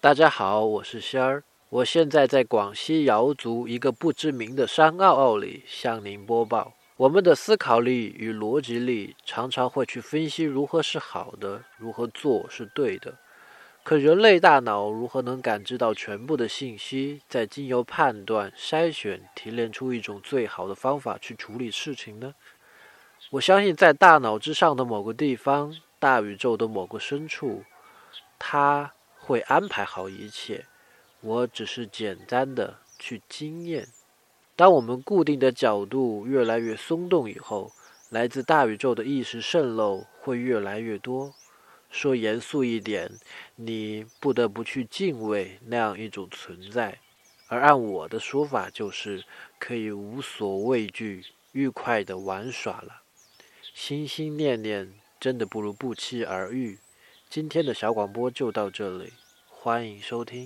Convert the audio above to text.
大家好，我是仙儿，我现在在广西瑶族一个不知名的山坳坳里向您播报。我们的思考力与逻辑力常常会去分析如何是好的，如何做是对的。可人类大脑如何能感知到全部的信息，再经由判断、筛选、提炼出一种最好的方法去处理事情呢？我相信，在大脑之上的某个地方，大宇宙的某个深处，它。会安排好一切，我只是简单的去经验。当我们固定的角度越来越松动以后，来自大宇宙的意识渗漏会越来越多。说严肃一点，你不得不去敬畏那样一种存在。而按我的说法，就是可以无所畏惧、愉快的玩耍了。心心念念，真的不如不期而遇。今天的小广播就到这里，欢迎收听。